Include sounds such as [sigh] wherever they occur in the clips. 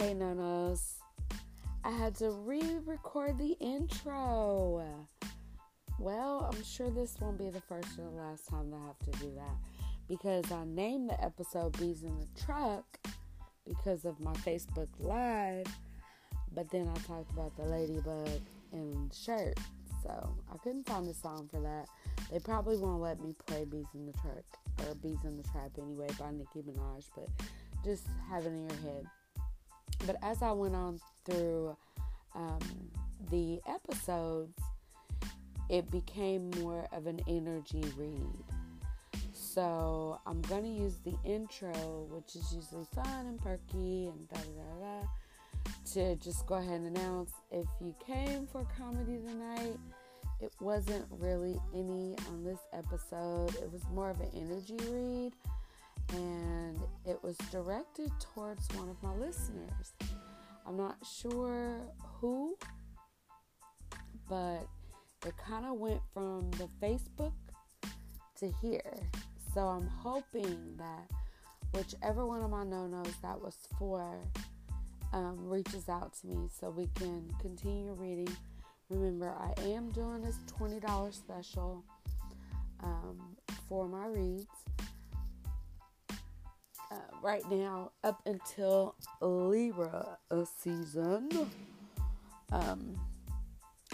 Hey, Nonos. I had to re record the intro. Well, I'm sure this won't be the first or the last time I have to do that because I named the episode Bees in the Truck because of my Facebook Live, but then I talked about the ladybug and shirt, so I couldn't find a song for that. They probably won't let me play Bees in the Truck or Beez in the Trap anyway by Nicki Minaj, but just have it in your head. But as I went on through um, the episodes, it became more of an energy read. So I'm going to use the intro, which is usually fun and perky and da da da to just go ahead and announce if you came for comedy tonight. It wasn't really any on this episode. It was more of an energy read and it was directed towards one of my listeners. I'm not sure who, but it kind of went from the Facebook to here. So I'm hoping that whichever one of my no nos that was for um, reaches out to me so we can continue reading. Remember, I am doing this $20 special um, for my reads uh, right now up until Libra season. Um,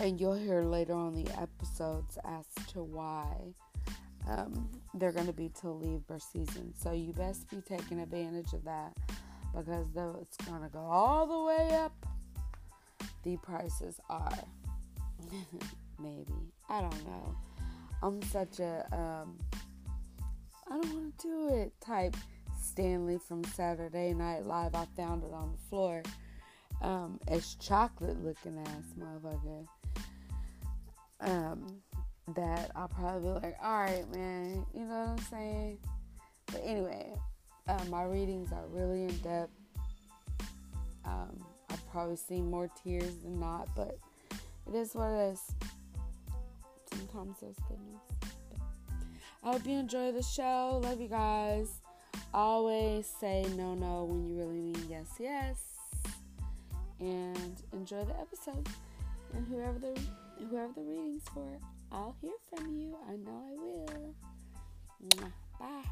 and you'll hear later on the episodes as to why um, they're going to be till Libra season. So you best be taking advantage of that because though it's going to go all the way up, the prices are [laughs] maybe I don't know. I'm such a um, I don't want to do it type Stanley from Saturday Night Live. I found it on the floor. Um, it's chocolate looking ass motherfucker. Um, that I'll probably be like, all right, man, you know what I'm saying? But anyway, uh, my readings are really in depth. Um, I've probably seen more tears than not, but it is what it is. Sometimes there's goodness. I hope you enjoy the show. Love you guys. Always say no, no when you really mean yes, yes. And enjoy the episode. And whoever the whoever the reading's for, I'll hear from you. I know I will. Bye.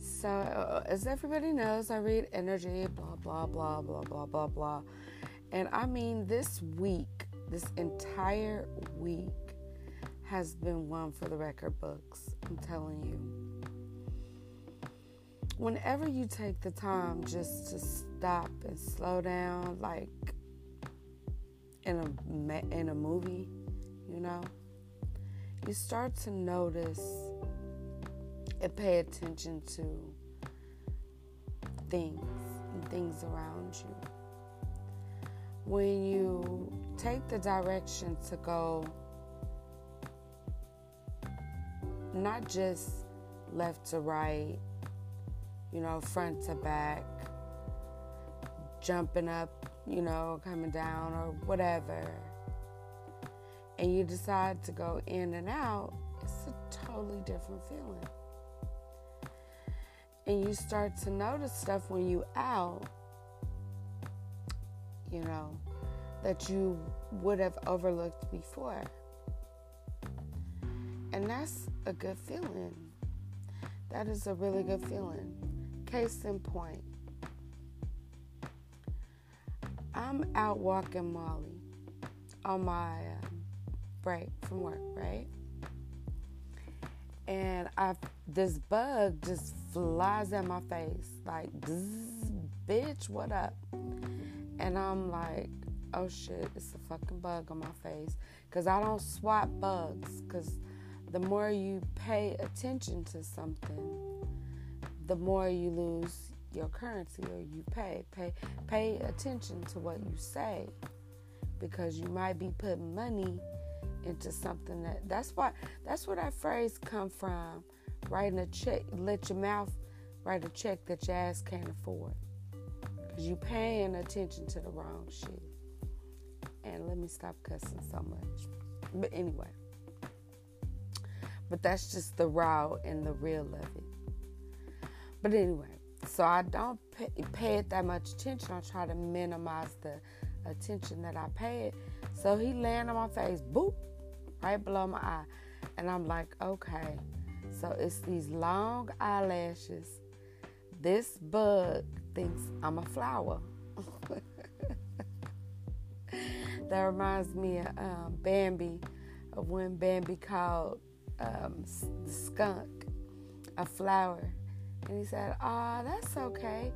So, as everybody knows, I read energy, blah, blah, blah, blah, blah, blah, blah. And I mean, this week, this entire week has been one for the record books. I'm telling you. Whenever you take the time just to stop and slow down, like in a in a movie, you know, you start to notice and pay attention to things and things around you when you take the direction to go not just left to right, you know, front to back, jumping up, you know, coming down or whatever, and you decide to go in and out, it's a totally different feeling. And you start to notice stuff when you out you know, that you would have overlooked before. And that's a good feeling. That is a really good feeling. Case in point, I'm out walking Molly on my uh, break from work, right? And I this bug just flies at my face like, bitch, what up? And I'm like, oh shit, it's a fucking bug on my face. Because I don't swap bugs. Because the more you pay attention to something, the more you lose your currency or you pay. Pay pay attention to what you say. Because you might be putting money into something that that's why that's where that phrase come from. Writing a check, let your mouth write a check that your ass can't afford. Because you paying attention to the wrong shit. And let me stop cussing so much. But anyway, but that's just the raw and the real of it. But anyway, so I don't pay, pay it that much attention. I try to minimize the attention that I pay it. So he land on my face, boop, right below my eye. And I'm like, okay. So it's these long eyelashes. This bug thinks I'm a flower. that reminds me of um, Bambi, of when Bambi called um, the skunk a flower. And he said, Oh, that's okay.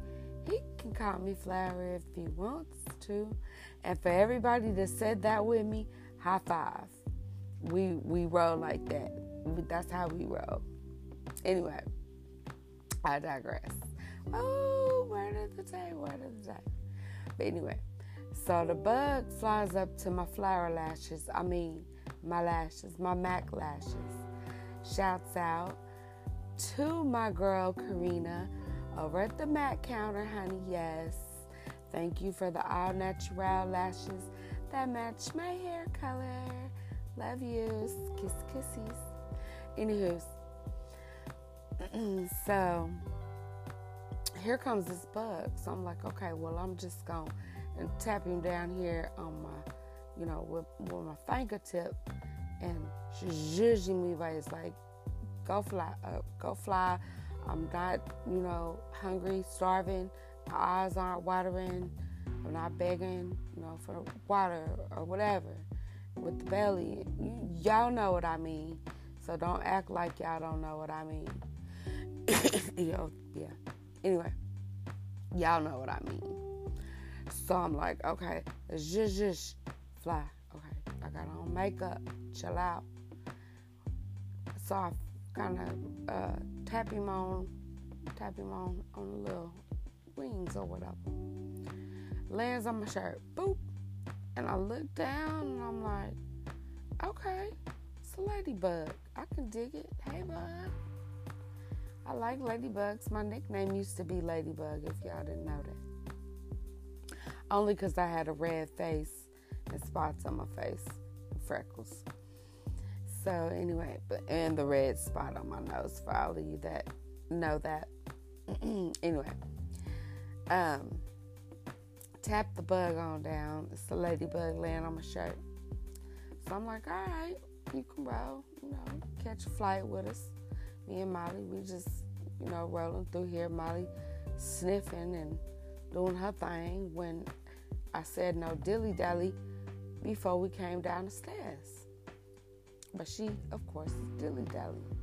He can call me flower if he wants to. And for everybody that said that with me, high five. We we roll like that. That's how we roll. Anyway, I digress. Oh, where did the day? Where did the day? But anyway, so the bug flies up to my flower lashes. I mean, my lashes, my MAC lashes. Shouts out to my girl Karina over at the MAC counter, honey. Yes. Thank you for the all natural lashes that match my hair color. Love yous. Kiss kissies. Anywho, [clears throat] so here comes this bug. So I'm like, okay, well, I'm just going to tap him down here on my, you know, with, with my fingertip and zhuzhing me by. It's like, go fly, uh, go fly. I'm not, you know, hungry, starving. My eyes aren't watering. I'm not begging, you know, for water or whatever with the belly. Y'all know what I mean. So don't act like y'all don't know what I mean. [coughs] you know, yeah. Anyway, y'all know what I mean. So I'm like, okay, zhush, zhush, fly. Okay, I got on makeup, chill out. So I kind of uh, tap him on, tap him on on the little wings or whatever. Lands on my shirt, boop, and I look down and I'm like, okay, it's a ladybug. I can dig it. Hey, bud. I like ladybugs. My nickname used to be Ladybug, if y'all didn't know that. Only because I had a red face and spots on my face and freckles. So anyway, but and the red spot on my nose for all of you that know that. [clears throat] anyway, um, tap the bug on down. It's the ladybug laying on my shirt. So I'm like, all right, you can roll. You know, catch a flight with us. Me and Molly, we just, you know, rolling through here. Molly sniffing and doing her thing when I said no dilly dally before we came down the stairs. But she, of course, is dilly dallying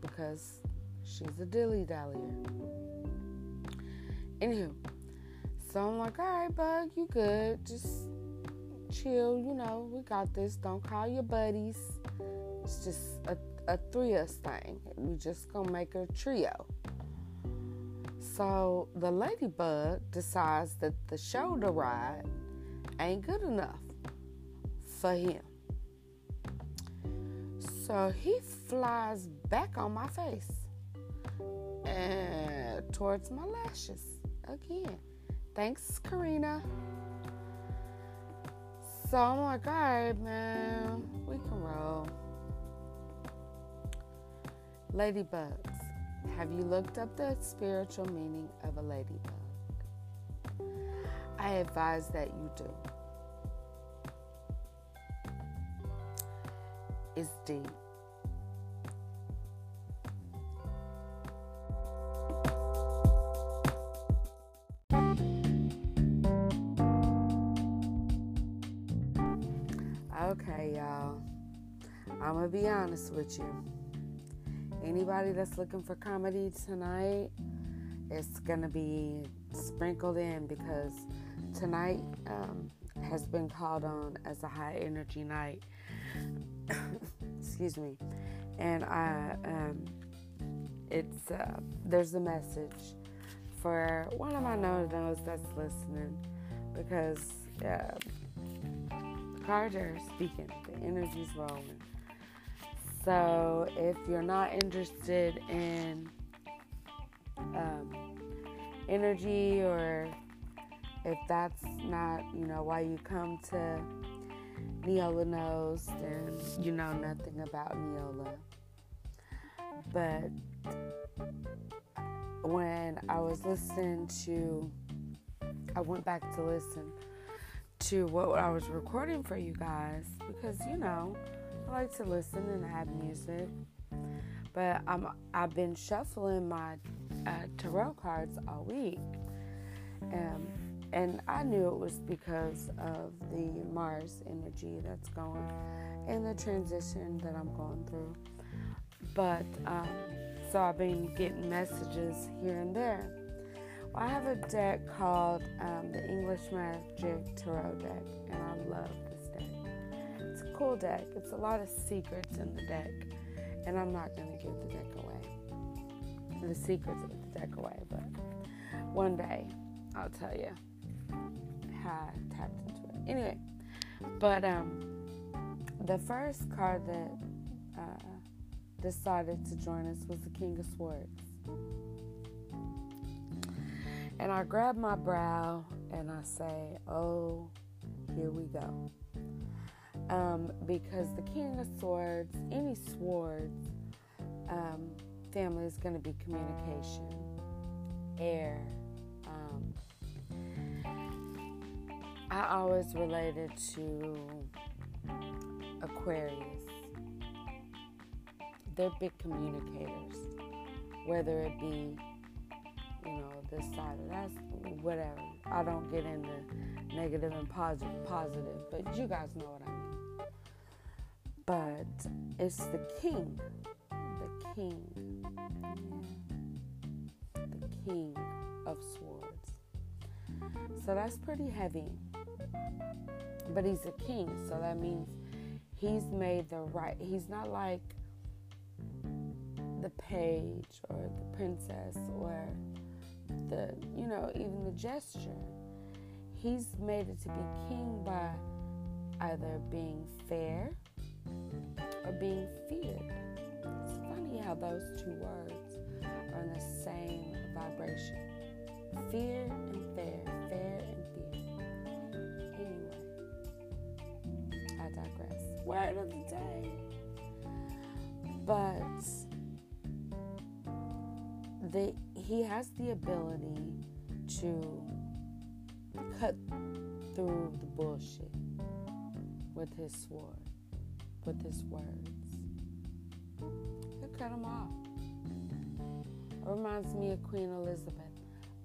because she's a dilly dallyer. Anywho, so I'm like, all right, bug, you good. Just chill, you know, we got this. Don't call your buddies. It's just a, a three us thing. We just gonna make a trio. So the ladybug decides that the shoulder ride ain't good enough for him. So he flies back on my face and towards my lashes again. Thanks, Karina. So I'm like, all right, man, we can roll. Ladybugs. Have you looked up the spiritual meaning of a ladybug? I advise that you do. It's deep. Okay, y'all. I'm gonna be honest with you. Anybody that's looking for comedy tonight, it's gonna be sprinkled in because tonight um, has been called on as a high energy night. [coughs] Excuse me, and I um, it's uh, there's a message for one of my no nos that's listening because. Uh, cards are speaking, the energy's rolling. So if you're not interested in um, energy or if that's not, you know, why you come to Neola knows, then you know nothing about Neola. But when I was listening to, I went back to listen to what I was recording for you guys because you know like to listen and have music. But I'm I've been shuffling my uh, tarot cards all week, um, and I knew it was because of the Mars energy that's going and the transition that I'm going through. But um, so I've been getting messages here and there. Well, I have a deck called um, the English Magic Tarot deck, and I love cool deck. It's a lot of secrets in the deck, and I'm not going to give the deck away, the secrets of the deck away, but one day I'll tell you how I tapped into it. Anyway, but um, the first card that uh, decided to join us was the King of Swords. And I grab my brow and I say, Oh, here we go. Um, because the King of Swords, any swords, um, family is going to be communication, air. Um, I always related to Aquarius. They're big communicators, whether it be you know, this side or that, whatever. I don't get into negative and positive, positive, but you guys know what I mean. But it's the king, the king, the king of swords. So that's pretty heavy. But he's a king, so that means he's made the right. He's not like the page or the princess or the, you know, even the gesture. He's made it to be king by either being fair or being feared. It's funny how those two words are in the same vibration. Fear and fair, fair and fear. Anyway, I digress. Word of the day. But the he has the ability to cut through the bullshit with his sword, with his words. He'll cut them off. It reminds me of Queen Elizabeth.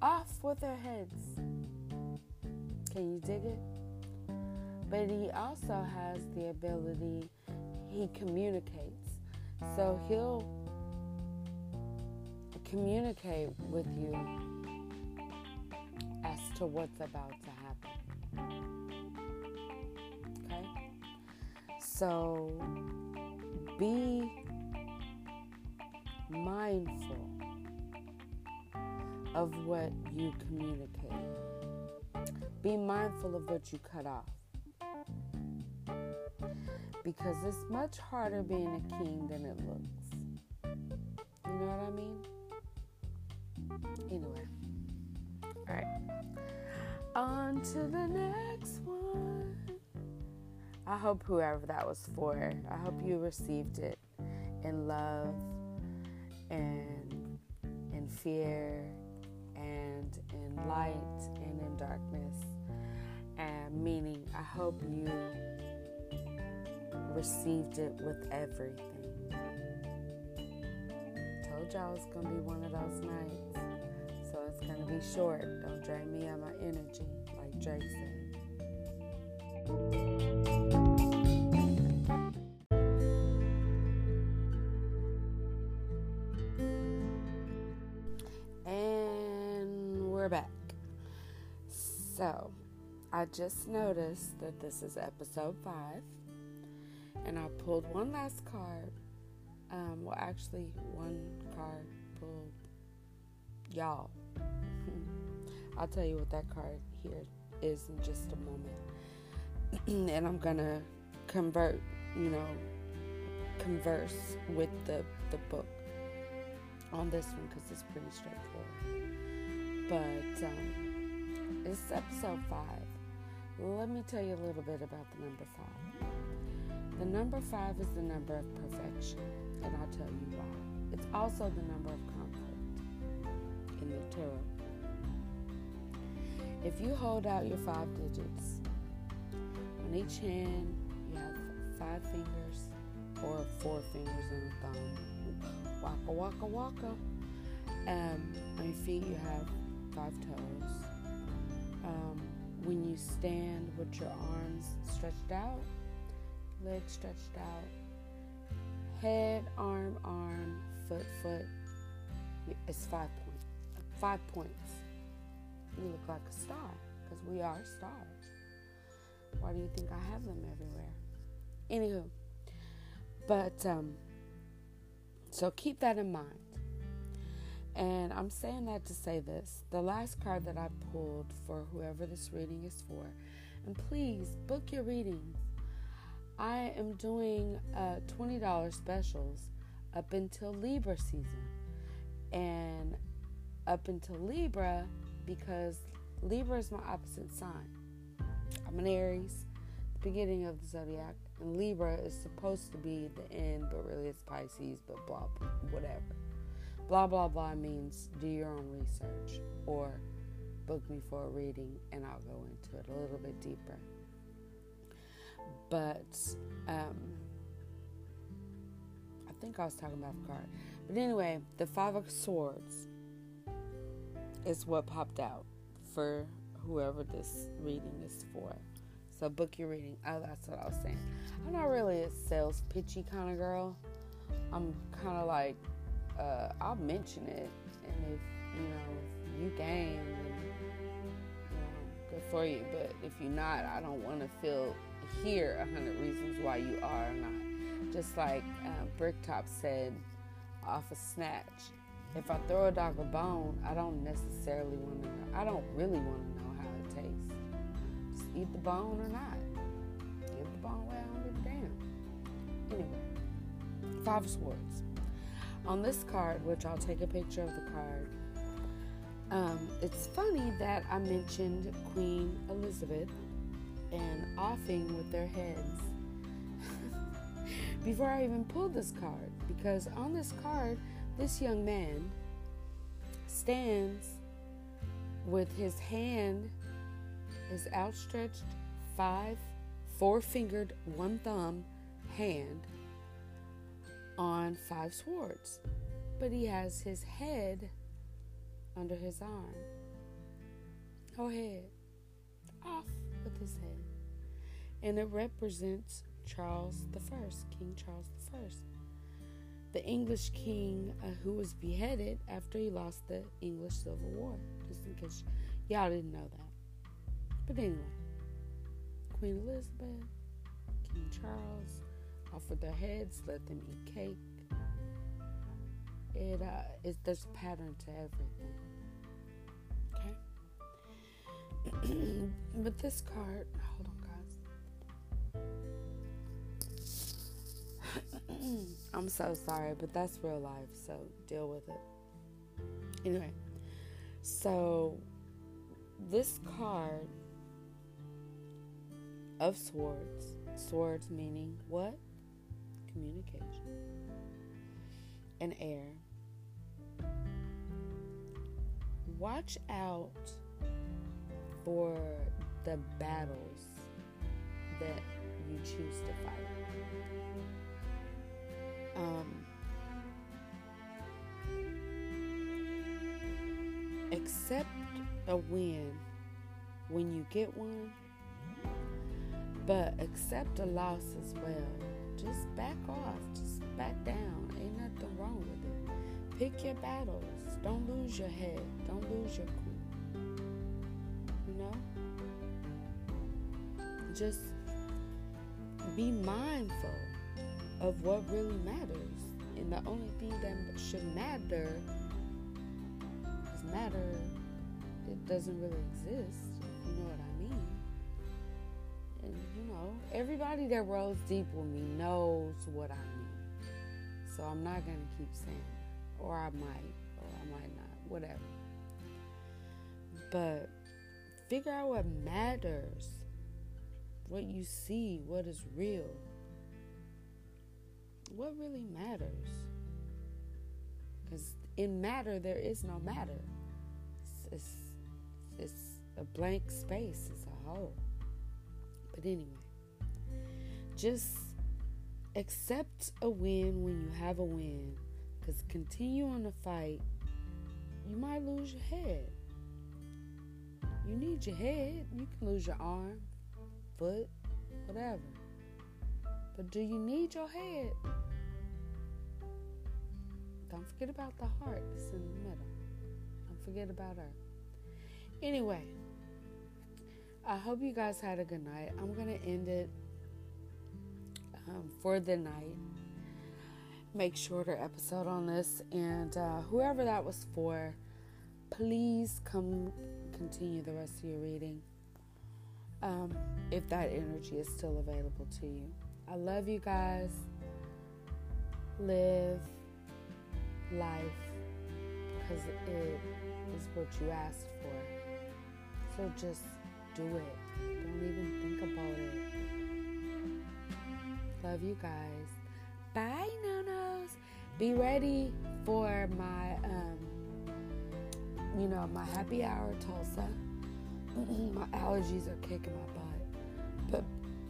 Off with their heads. Can you dig it? But he also has the ability, he communicates. So he'll communicate with you as to what's about to happen. So be mindful of what you communicate. Be mindful of what you cut off. Because it's much harder being a king than it looks. You know what I mean? Anyway. Alright. On to the next. I hope whoever that was for, I hope you received it in love and in fear and in light and in darkness. And meaning, I hope you received it with everything. Told y'all it's gonna be one of those nights so it's to be short. Don't drain me of my energy, like Drake said. Just noticed that this is episode five, and I pulled one last card. Um, well, actually, one card pulled y'all [laughs] I'll tell you what that card here is in just a moment. [clears throat] and I'm to convert, you know, converse with the, the book on this one because it's pretty straightforward. But um, it's episode five. Let me tell you a little bit about the number five. The number five is the number of perfection, and I'll tell you why. It's also the number of conflict in the tarot. If you hold out your five digits, on each hand you have five fingers or four fingers and a thumb. Waka waka waka. Um, on your feet you have five toes. Um, when you stand with your arms stretched out, legs stretched out, head, arm, arm, foot, foot. It's five points. Five points. You look like a star because we are stars. Why do you think I have them everywhere? Anywho, but um, so keep that in mind. And I'm saying that to say this the last card that I pulled for whoever this reading is for, and please book your readings. I am doing uh, $20 specials up until Libra season. And up until Libra, because Libra is my opposite sign. I'm an Aries, the beginning of the zodiac, and Libra is supposed to be the end, but really it's Pisces, but blah, whatever. Blah, blah, blah means do your own research or book me for a reading and I'll go into it a little bit deeper. But um, I think I was talking about the card. But anyway, the Five of Swords is what popped out for whoever this reading is for. So book your reading. Oh, that's what I was saying. I'm not really a sales pitchy kind of girl. I'm kind of like uh, I'll mention it, and if you know you game, you know, good for you. But if you're not, I don't want to feel hear a hundred reasons why you are or not. Just like uh, Bricktop said off a of snatch. If I throw a dog a bone, I don't necessarily want to. I don't really want to know how it tastes. Just eat the bone or not. Give the bone away, I don't give a damn. Anyway, Five Swords. On this card, which I'll take a picture of the card, um, it's funny that I mentioned Queen Elizabeth and offing with their heads. [laughs] Before I even pulled this card because on this card, this young man stands with his hand, his outstretched five, four fingered, one thumb hand on five swords, but he has his head under his arm. Go ahead, off with his head. And it represents Charles First, King Charles First, the English king uh, who was beheaded after he lost the English Civil War. Just in case y'all didn't know that. But anyway, Queen Elizabeth, King Charles, offer their heads, let them eat cake. It uh, it, there's a pattern to everything. Okay. [clears throat] but this card, hold on, guys. [clears throat] I'm so sorry, but that's real life, so deal with it. Anyway, so this card of swords, swords meaning what? Communication, and air. Watch out for the battles that you choose to fight. Um, accept a win when you get one, but accept a loss as well just back off. Just back down. Ain't nothing wrong with it. Pick your battles. Don't lose your head. Don't lose your cool. You know? Just be mindful of what really matters. And the only thing that should matter is matter. It doesn't really exist. Everybody that rolls deep with me knows what I mean. So I'm not going to keep saying. Or I might, or I might not, whatever. But figure out what matters what you see, what is real, what really matters. Because in matter, there is no matter. It's, it's, it's a blank space, it's a hole. But anyway, just accept a win when you have a win. Because continue on the fight, you might lose your head. You need your head. You can lose your arm, foot, whatever. But do you need your head? Don't forget about the heart that's in the middle. Don't forget about her. Anyway, I hope you guys had a good night. I'm going to end it um, for the night. Make shorter episode on this. And uh, whoever that was for, please come continue the rest of your reading um, if that energy is still available to you. I love you guys. Live life because it is what you asked for. So just do it. Don't even think about it. Love you guys. Bye, nonos. Be ready for my, um, you know, my happy hour Tulsa. [clears throat] my allergies are kicking my butt.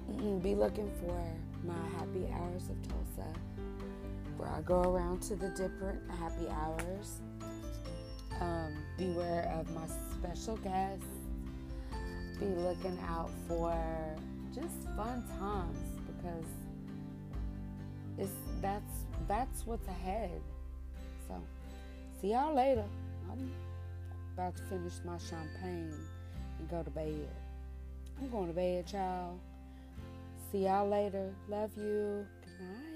But be looking for my happy hours of Tulsa where I go around to the different happy hours. Um, beware of my special guests. Be looking out for just fun times because that's that's what's ahead. So see y'all later. I'm about to finish my champagne and go to bed. I'm going to bed, y'all. See y'all later. Love you. Good night.